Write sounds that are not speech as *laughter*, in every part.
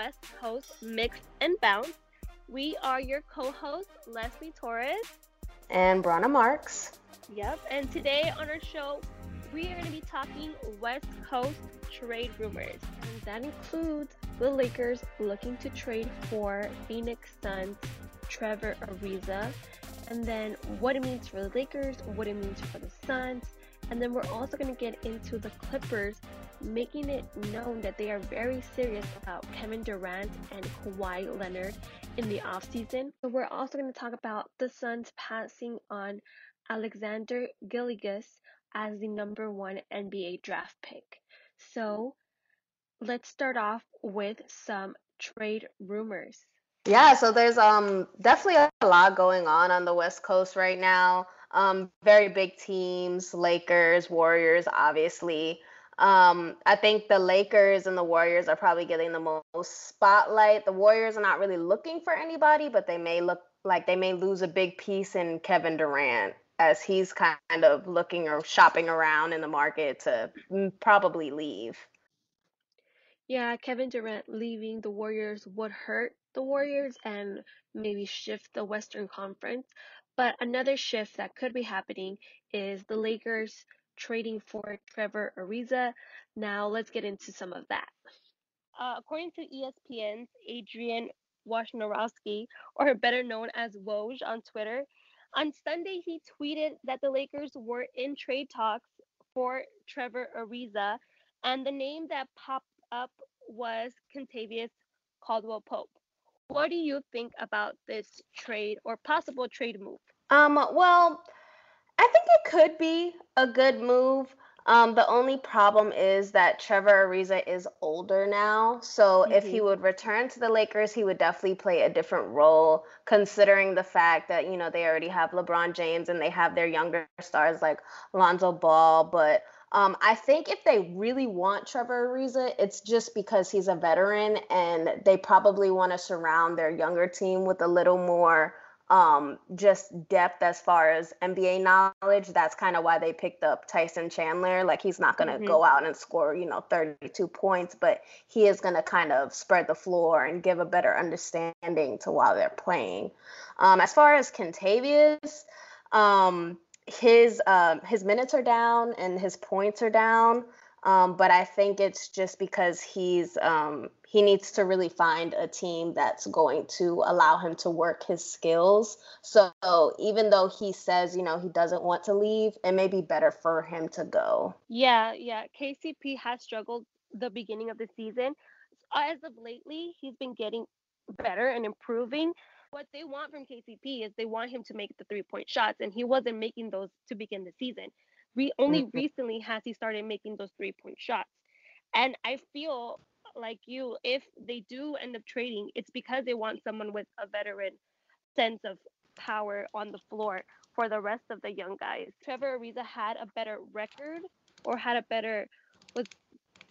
West Coast Mix and Bounce. We are your co hosts, Leslie Torres and Brana Marks. Yep, and today on our show, we are going to be talking West Coast trade rumors. And that includes the Lakers looking to trade for Phoenix Suns Trevor Ariza, and then what it means for the Lakers, what it means for the Suns, and then we're also going to get into the Clippers making it known that they are very serious about Kevin Durant and Kawhi Leonard in the offseason. So we're also going to talk about the Suns passing on Alexander Gilgeous as the number one NBA draft pick. So let's start off with some trade rumors. Yeah, so there's um definitely a lot going on on the West Coast right now. Um, very big teams, Lakers, Warriors, obviously. Um, I think the Lakers and the Warriors are probably getting the most spotlight. The Warriors are not really looking for anybody, but they may look like they may lose a big piece in Kevin Durant as he's kind of looking or shopping around in the market to probably leave. Yeah, Kevin Durant leaving the Warriors would hurt the Warriors and maybe shift the Western Conference. But another shift that could be happening is the Lakers trading for Trevor Ariza. Now let's get into some of that. Uh, according to ESPN's Adrian Wojnarowski, or better known as Woj on Twitter, on Sunday he tweeted that the Lakers were in trade talks for Trevor Ariza, and the name that popped up was Kentavious Caldwell Pope. What do you think about this trade or possible trade move? Um, well, I think it could be a good move. Um, the only problem is that Trevor Ariza is older now. So mm-hmm. if he mm-hmm. would return to the Lakers, he would definitely play a different role, considering the fact that, you know, they already have LeBron James and they have their younger stars like Lonzo Ball. But um, I think if they really want Trevor Ariza, it's just because he's a veteran and they probably want to surround their younger team with a little more um, just depth as far as NBA knowledge. That's kind of why they picked up Tyson Chandler. Like he's not going to mm-hmm. go out and score, you know, 32 points, but he is going to kind of spread the floor and give a better understanding to while they're playing. Um, as far as Kentavious, um, his um, his minutes are down and his points are down. Um, but I think it's just because he's um, he needs to really find a team that's going to allow him to work his skills. So even though he says, you know, he doesn't want to leave, it may be better for him to go. Yeah, yeah. KCP has struggled the beginning of the season. As of lately, he's been getting better and improving. What they want from KCP is they want him to make the three point shots, and he wasn't making those to begin the season. Re- only mm-hmm. recently has he started making those three point shots. And I feel like you, if they do end up trading, it's because they want someone with a veteran sense of power on the floor for the rest of the young guys. Trevor Ariza had a better record or had a better was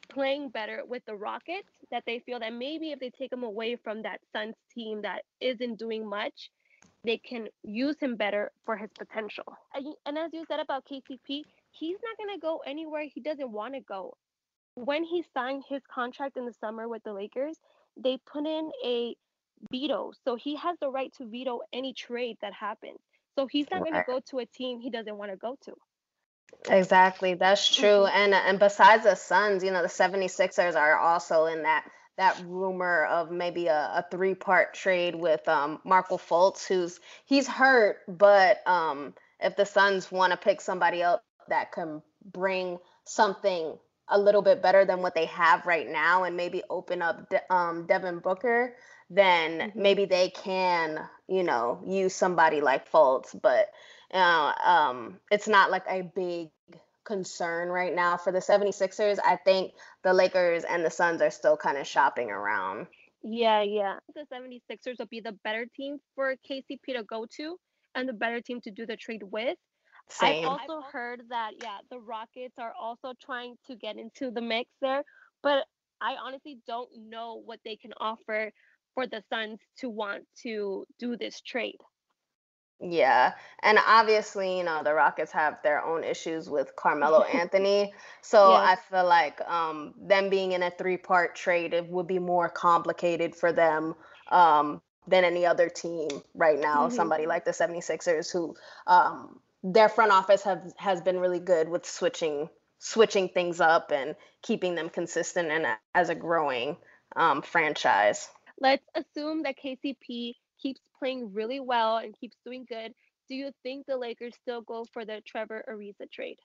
playing better with the Rockets that they feel that maybe if they take him away from that Suns team that isn't doing much, they can use him better for his potential. And as you said about KCP, he's not going to go anywhere he doesn't want to go when he signed his contract in the summer with the Lakers, they put in a veto. So he has the right to veto any trade that happens. So he's not going to go to a team he doesn't want to go to. Exactly. That's true. Mm-hmm. And and besides the Suns, you know, the 76ers are also in that that rumor of maybe a, a three-part trade with um Markelle Fultz, who's he's hurt, but um if the Suns want to pick somebody up that can bring something a little bit better than what they have right now and maybe open up De- um, Devin Booker, then mm-hmm. maybe they can, you know, use somebody like Fultz. But uh, um, it's not like a big concern right now for the 76ers. I think the Lakers and the Suns are still kind of shopping around. Yeah, yeah. The 76ers will be the better team for KCP to go to and the better team to do the trade with. Same. I've also heard that yeah, the Rockets are also trying to get into the mix there, but I honestly don't know what they can offer for the Suns to want to do this trade. Yeah. And obviously, you know, the Rockets have their own issues with Carmelo *laughs* Anthony. So I feel like um, them being in a three part trade, it would be more complicated for them um, than any other team right now. Mm-hmm. Somebody like the 76ers, who um, their front office have, has been really good with switching switching things up and keeping them consistent and as a growing um, franchise. Let's assume that KCP keeps playing really well and keeps doing good, do you think the Lakers still go for the Trevor Ariza trade?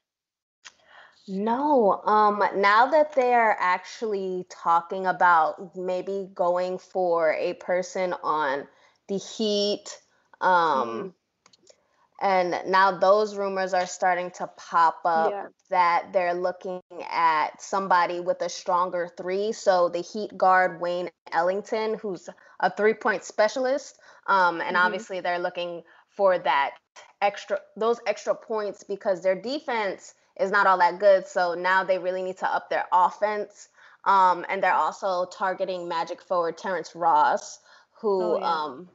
No. Um, now that they're actually talking about maybe going for a person on the Heat, um, mm. And now those rumors are starting to pop up yeah. that they're looking at somebody with a stronger three. So the Heat guard Wayne Ellington, who's a three point specialist, um, and mm-hmm. obviously they're looking for that extra those extra points because their defense is not all that good. So now they really need to up their offense. Um, and they're also targeting Magic forward Terrence Ross, who oh, yeah. um,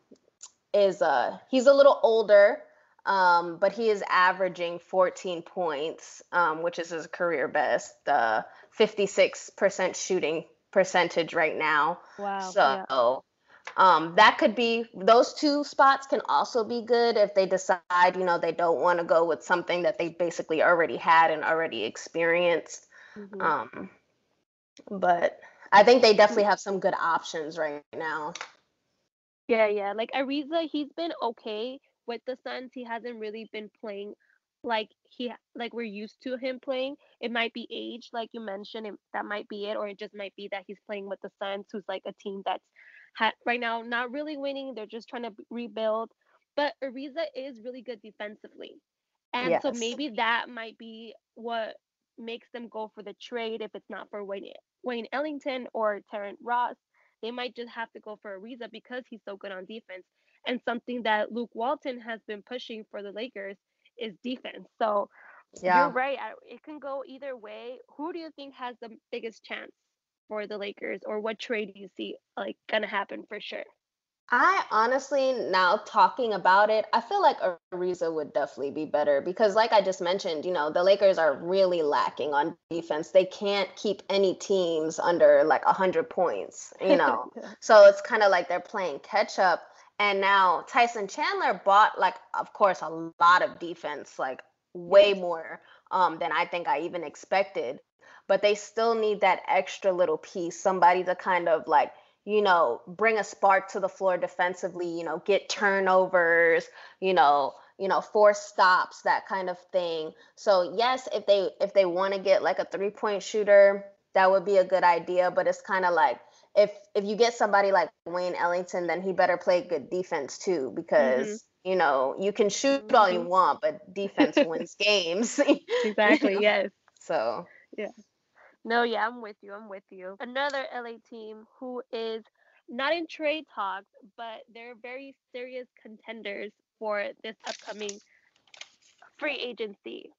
is a he's a little older, um, but he is averaging 14 points, um, which is his career best. The 56% shooting percentage right now. Wow. So yeah. Um, that could be those two spots can also be good if they decide, you know, they don't want to go with something that they basically already had and already experienced. Mm-hmm. Um, but I think they definitely have some good options right now. Yeah, yeah. Like Ariza, he's been okay with the Suns. He hasn't really been playing like he like we're used to him playing. It might be age, like you mentioned, it, that might be it, or it just might be that he's playing with the Suns, who's like a team that's ha- right now not really winning. They're just trying to rebuild. But Ariza is really good defensively. And yes. so maybe that might be what makes them go for the trade if it's not for Wayne, Wayne Ellington or Terrence Ross. They might just have to go for Ariza because he's so good on defense. And something that Luke Walton has been pushing for the Lakers is defense. So yeah. you're right. It can go either way. Who do you think has the biggest chance for the Lakers, or what trade do you see like gonna happen for sure? I honestly, now talking about it, I feel like Ariza would definitely be better because, like I just mentioned, you know, the Lakers are really lacking on defense. They can't keep any teams under like 100 points, you *laughs* know. so it's kind of like they're playing catch up. And now Tyson Chandler bought, like, of course, a lot of defense, like way more um, than I think I even expected but they still need that extra little piece, somebody to kind of like, you know, bring a spark to the floor defensively, you know, get turnovers, you know, you know, force stops, that kind of thing. So yes, if they if they want to get like a three-point shooter, that would be a good idea, but it's kind of like if if you get somebody like Wayne Ellington, then he better play good defense too because mm-hmm. you know, you can shoot all you mm-hmm. want, but defense *laughs* wins games. *laughs* exactly, yes. So, yeah. No, yeah, I'm with you. I'm with you. Another LA team who is not in trade talks, but they're very serious contenders for this upcoming free agency.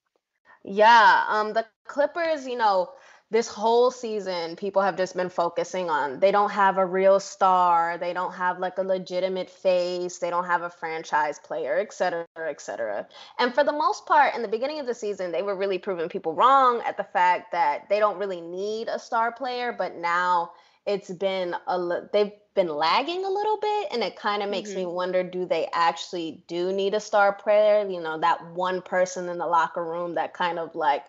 Yeah, um the Clippers, you know, this whole season people have just been focusing on they don't have a real star they don't have like a legitimate face they don't have a franchise player et cetera et cetera and for the most part in the beginning of the season they were really proving people wrong at the fact that they don't really need a star player but now it's been a they've been lagging a little bit and it kind of makes mm-hmm. me wonder do they actually do need a star player you know that one person in the locker room that kind of like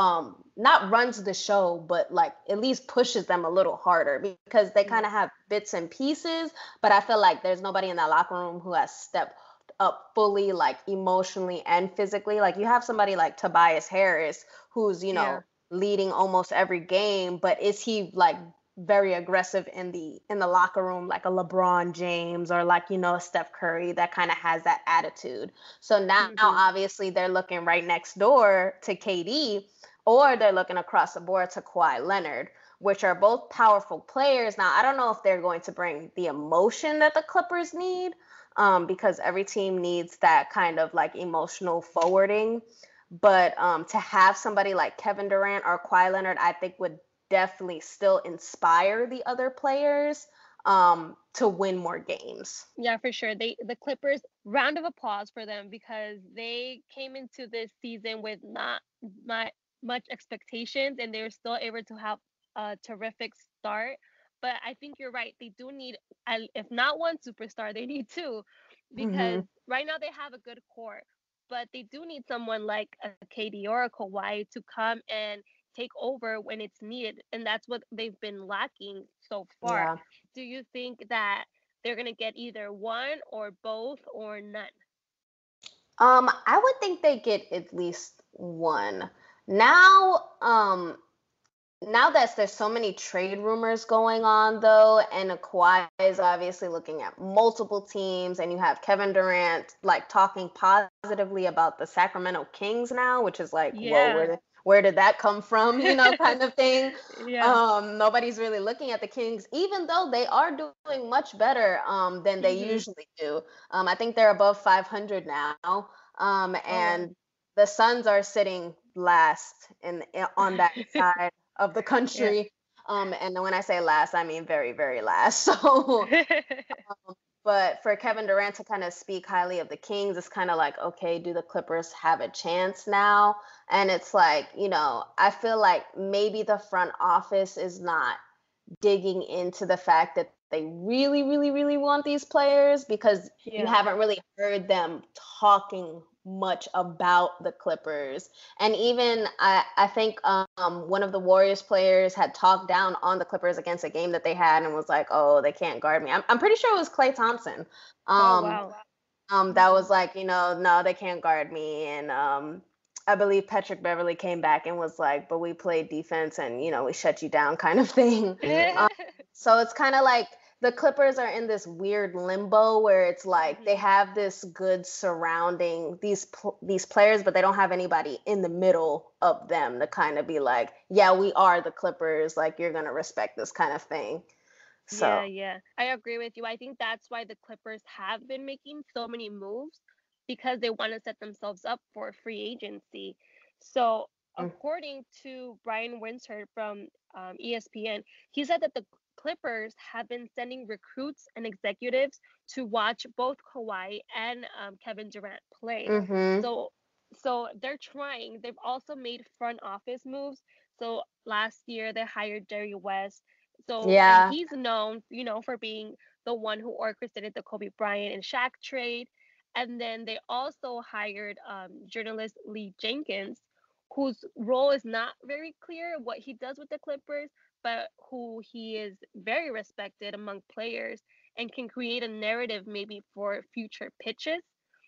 um not runs the show but like at least pushes them a little harder because they kind of have bits and pieces but i feel like there's nobody in that locker room who has stepped up fully like emotionally and physically like you have somebody like tobias harris who's you know yeah. leading almost every game but is he like very aggressive in the in the locker room like a LeBron James or like you know a Steph Curry that kind of has that attitude. So now mm-hmm. obviously they're looking right next door to KD or they're looking across the board to Kawhi Leonard, which are both powerful players. Now, I don't know if they're going to bring the emotion that the Clippers need, um, because every team needs that kind of like emotional forwarding. But um, to have somebody like Kevin Durant or Kawhi Leonard, I think would definitely still inspire the other players. um, to win more games. Yeah, for sure. They the Clippers round of applause for them because they came into this season with not my, much expectations and they're still able to have a terrific start. But I think you're right. They do need, if not one superstar, they need two because mm-hmm. right now they have a good core, but they do need someone like a KD or a Kawhi to come and take over when it's needed. And that's what they've been lacking so far. Yeah. Do you think that they're going to get either one or both or none? Um, I would think they get at least one. Now, um, now that there's so many trade rumors going on though, and Kawhi is obviously looking at multiple teams, and you have Kevin Durant like talking positively about the Sacramento Kings now, which is like, yeah. whoa, where did, where did that come from? You know, *laughs* kind of thing. yeah. Um, nobody's really looking at the Kings, even though they are doing much better um, than they mm-hmm. usually do. Um, I think they're above 500 now. Um, oh, and oh. the Suns are sitting last in, on that *laughs* side of the country. Yeah. Um, and when I say last, I mean very, very last. *laughs* So, *laughs* um, but for Kevin Durant to kind of speak highly of the Kings, it's kind of like, okay, do the Clippers have a chance now? And it's like, you know, I feel like maybe the front office is not digging into the fact that they really, really, really want these players because yeah. you haven't really heard them talking much about the Clippers. And even I, I think um, one of the Warriors players had talked down on the Clippers against a game that they had and was like, oh, they can't guard me. I'm, I'm pretty sure it was Klay Thompson. Um, oh, wow. Um, that was like, you know, no, they can't guard me. And um, I believe Patrick Beverley came back and was like, but we played defense and, you know, we shut you down *laughs* kind of thing. um, so it's kind of like, the Clippers are in this weird limbo where it's like they mm-hmm. have this good surrounding these these players, but they don't have anybody in the middle of them to kind of be like, yeah, we are the Clippers. Like you're gonna respect this kind of thing. So yeah, yeah, I agree with you. I think that's why the Clippers have been making so many moves because they want to set themselves up for free agency. So mm. according to Brian Windhorst from um, ESPN, he said that the Clippers have been sending recruits and executives to watch both Kawhi and um, Kevin Durant play. Mm-hmm. So, so they're trying. They've also made front office moves. So last year they hired Jerry West. So yeah, he's known, you know, for being the one who orchestrated the Kobe Bryant and Shaq trade. And then they also hired um, journalist Lee Jenkins, whose role is not very clear what he does with the Clippers, but who he is very respected among players and can create a narrative maybe for future pitches.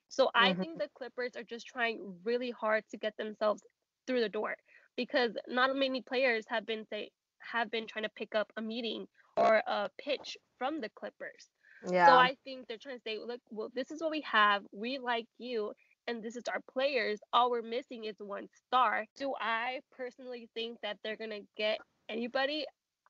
So I mm-hmm. think the Clippers are just trying really hard to get themselves through the door because not many players have been say have been trying to pick up a meeting or a pitch from the Clippers. Yeah. So I think they're trying to say, look, well, this is what we have. We like you, and this is our players. All we're missing is one star. Do I personally think that they're gonna get anybody,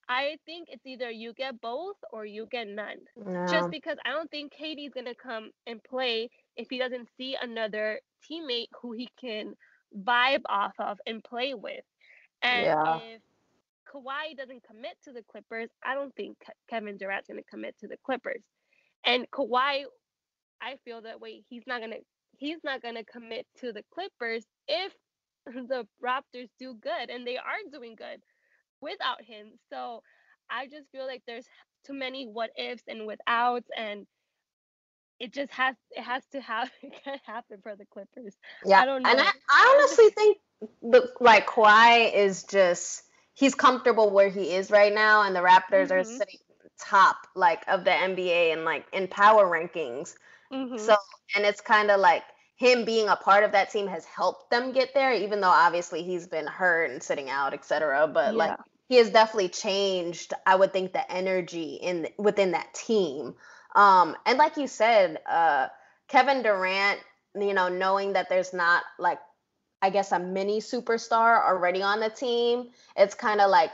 I think it's either you get both or you get none. No. Just because I don't think KD's gonna come and play if he doesn't see another teammate who he can vibe off of and play with. And yeah. if Kawhi doesn't commit to the Clippers, I don't think Kevin Durant's gonna commit to the Clippers. And Kawhi, I feel that way. He's not gonna he's not gonna commit to the Clippers if *laughs* the Raptors do good, and they are doing good without him. So I just feel like there's too many what ifs and without and it just has it has to have *laughs* it can happen for the Clippers. Yeah, I don't know. And I, I honestly think the like Kawhi is just he's comfortable where he is right now, and the Raptors mm-hmm. are sitting top like of the NBA and like in power rankings. Mm-hmm. So and it's kind of like him being a part of that team has helped them get there, even though obviously he's been hurt and sitting out, etc. But yeah. like he has definitely changed i would think the energy in within that team um and like you said uh kevin durant you know knowing that there's not like i guess a mini superstar already on the team it's kind of like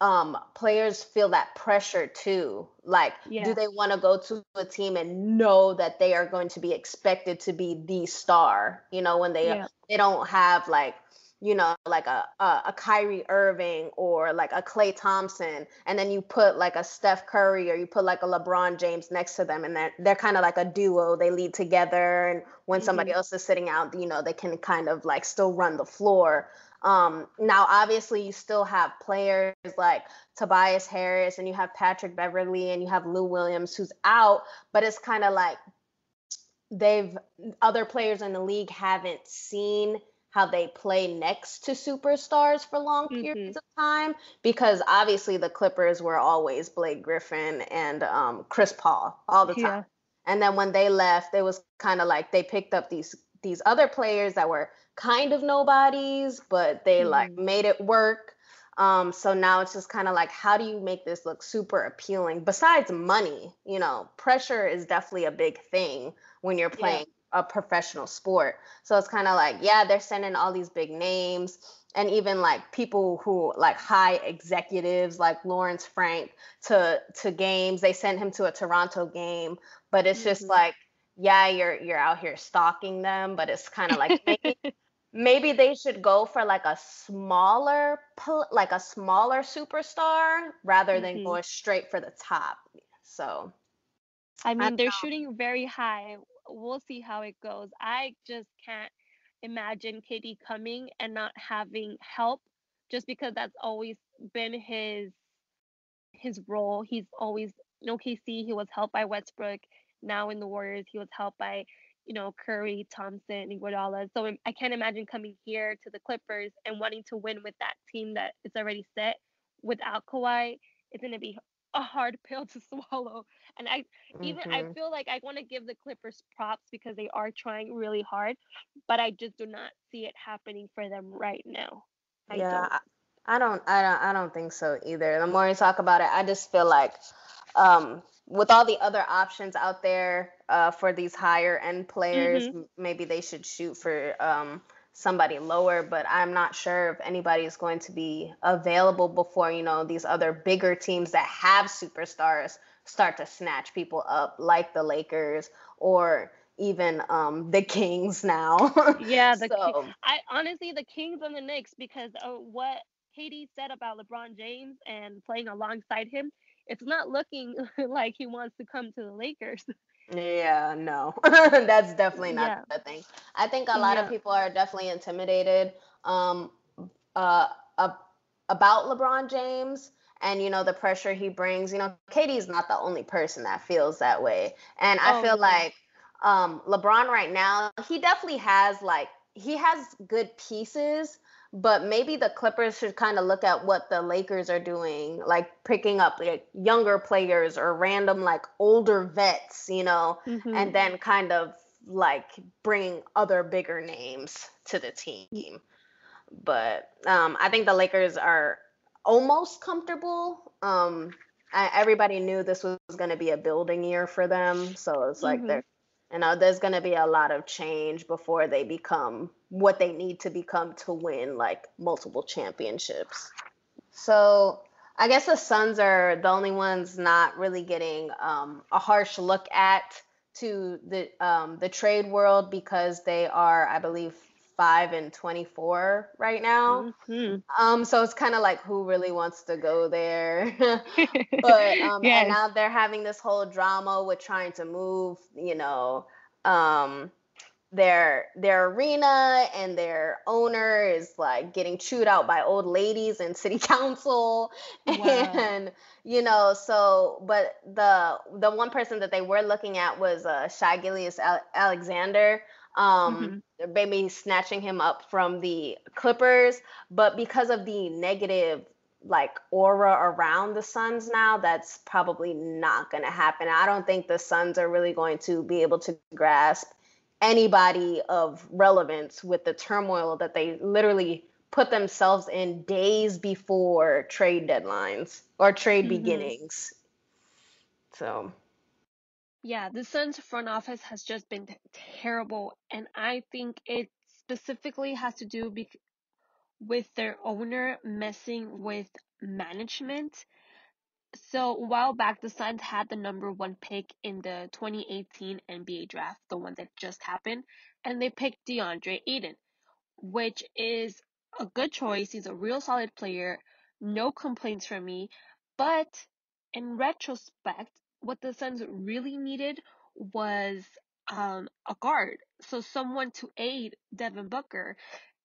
um players feel that pressure too like yeah. do they want to go to a team and know that they are going to be expected to be the star you know when they yeah. they don't have like you know, like a, a, a Kyrie Irving or like a Klay Thompson, and then you put like a Steph Curry or you put like a LeBron James next to them, and they're, they're kind of like a duo. They lead together, and when mm-hmm. somebody else is sitting out, you know, they can kind of like still run the floor. Um, now, obviously, you still have players like Tobias Harris, and you have Patrick Beverley, and you have Lou Williams, who's out, but it's kind of like they've other players in the league haven't seen how they play next to superstars for long mm-hmm. periods of time because obviously the Clippers were always Blake Griffin and um, Chris Paul all the time. Yeah. And then when they left, it was kind of like they picked up these these other players that were kind of nobodies, but they mm-hmm. like made it work. Um, so now it's just kind of like, how do you make this look super appealing? Besides money, you know, pressure is definitely a big thing when you're playing. A professional sport. So it's kind of like, yeah, they're sending all these big names and even like people who like high executives like Lawrence Frank to to games. They sent him to a Toronto game, but it's mm-hmm. just like, yeah, you're you're out here stalking them, but it's kind of like maybe, *laughs* maybe they should go for like a smaller like a smaller superstar rather than mm-hmm. going straight for the top. So I mean, they're shooting very high. We'll see how it goes. I just can't imagine KD coming and not having help just because that's always been his his role. He's always you know KC, he was helped by Westbrook. Now in the Warriors, he was helped by, you know, Curry, Thompson, Iguodala. So um, I can't imagine coming here to the Clippers and wanting to win with that team that is already set without Kawhi. It's gonna be a hard *laughs* pill to swallow. And I even mm-hmm. I feel like I want to give the Clippers props because they are trying really hard, but I just do not see it happening for them right now. I yeah, don't. I don't I don't I don't think so either. The more you talk about it, I just feel like um with all the other options out there uh, for these higher end players, mm-hmm. maybe they should shoot for um, somebody lower, but I'm not sure if anybody is going to be available before, you know, these other bigger teams that have superstars start to snatch people up, like the Lakers or even um, *laughs* the Kings now. yeah, the so. King- I honestly the Kings and the Knicks because of what KD said about LeBron James and playing alongside him, it's not looking *laughs* like he wants to come to the Lakers. *laughs* Yeah, no, *laughs* that's definitely not yeah. the thing. I think a lot yeah. of people are definitely intimidated um, uh, uh, about LeBron James and you know the pressure he brings. You know, KD's not the only person that feels that way, and I oh, feel yeah. like um, LeBron right now he definitely has like he has good pieces, but maybe the Clippers should kind of look at what the Lakers are doing, like picking up like younger players or random like older vets, you know, mm-hmm. and then kind of like bringing other bigger names to the team. But um, I think the Lakers are almost comfortable. Um, I, everybody knew this was going to be a building year for them, so it's like mm-hmm. they're you know there's going to be a lot of change before they become what they need to become to win like multiple championships. So i guess the suns are the only ones not really getting um, a harsh look at to the um, the trade world because they are i believe 5 and 24 right now. Mm-hmm. Um, so it's kind of like who really wants to go there. *laughs* *laughs* but um, yes. and now they're having this whole drama with trying to move, you know, um, their their arena and their owner is like getting chewed out by old ladies and city *laughs* council wow. and you know so but the the one person that they were looking at was uh Shai Gilgeous Alexander um mm-hmm. maybe snatching him up from the Clippers, but because of the negative like aura around the Suns now, that's probably not going to happen. I don't think the Suns are really going to be able to grasp anybody of relevance with the turmoil that they literally put themselves in days before trade deadlines or trade mm-hmm. beginnings. So yeah, the Suns front office has just been terrible, and I think it specifically has to do bec- with their owner messing with management. So a while back, the Suns had the number one pick in the 2018 NBA draft, the one that just happened, and they picked DeAndre Ayton, which is a good choice. He's a real solid player. No complaints from me. But in retrospect, what the Suns really needed was um, a guard. So someone to aid Devin Booker.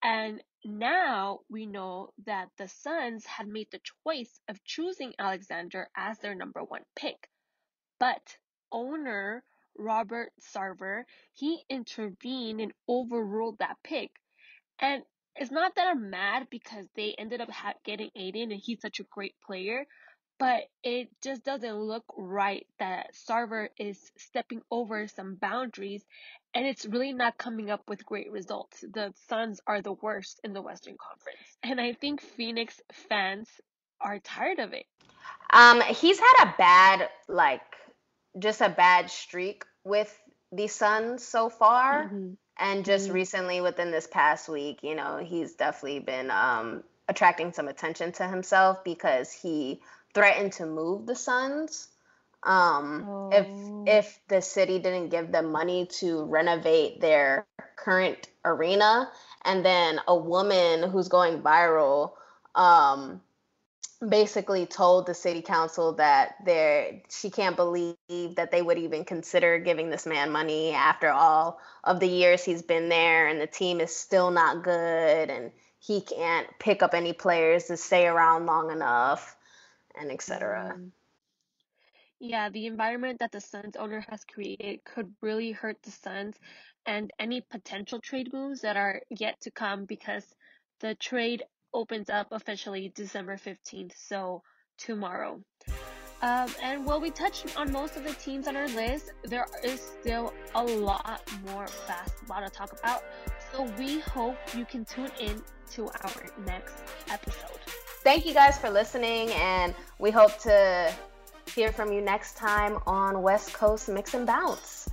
And now we know that the Suns had made the choice of choosing Alexander as their number one pick. But owner Robert Sarver, he intervened and overruled that pick. And it's not that I'm mad because they ended up ha- getting Ayton and he's such a great player, but it just doesn't look right that Sarver is stepping over some boundaries and it's really not coming up with great results. The Suns are the worst in the Western Conference. And I think Phoenix fans are tired of it. Um, he's had a bad, like, just a bad streak with the Suns so far. Mm-hmm. And just mm-hmm. recently, within this past week, you know, he's definitely been um, attracting some attention to himself because he threatened to move the Suns um, oh. if if the city didn't give them money to renovate their current arena, and then a woman who's going viral um, basically told the city council that they she can't believe that they would even consider giving this man money after all of the years he's been there and the team is still not good and he can't pick up any players to stay around long enough and etc. Mm. Yeah, the environment that the Suns owner has created could really hurt the Suns and any potential trade moves that are yet to come because the trade opens up officially December 15th, so tomorrow. Um, and while we touched on most of the teams on our list, there is still a lot more basketball to talk about. So we hope you can tune in to our next episode. Thank you guys for listening, and we hope to hear from you next time on West Coast Mix and Bounce.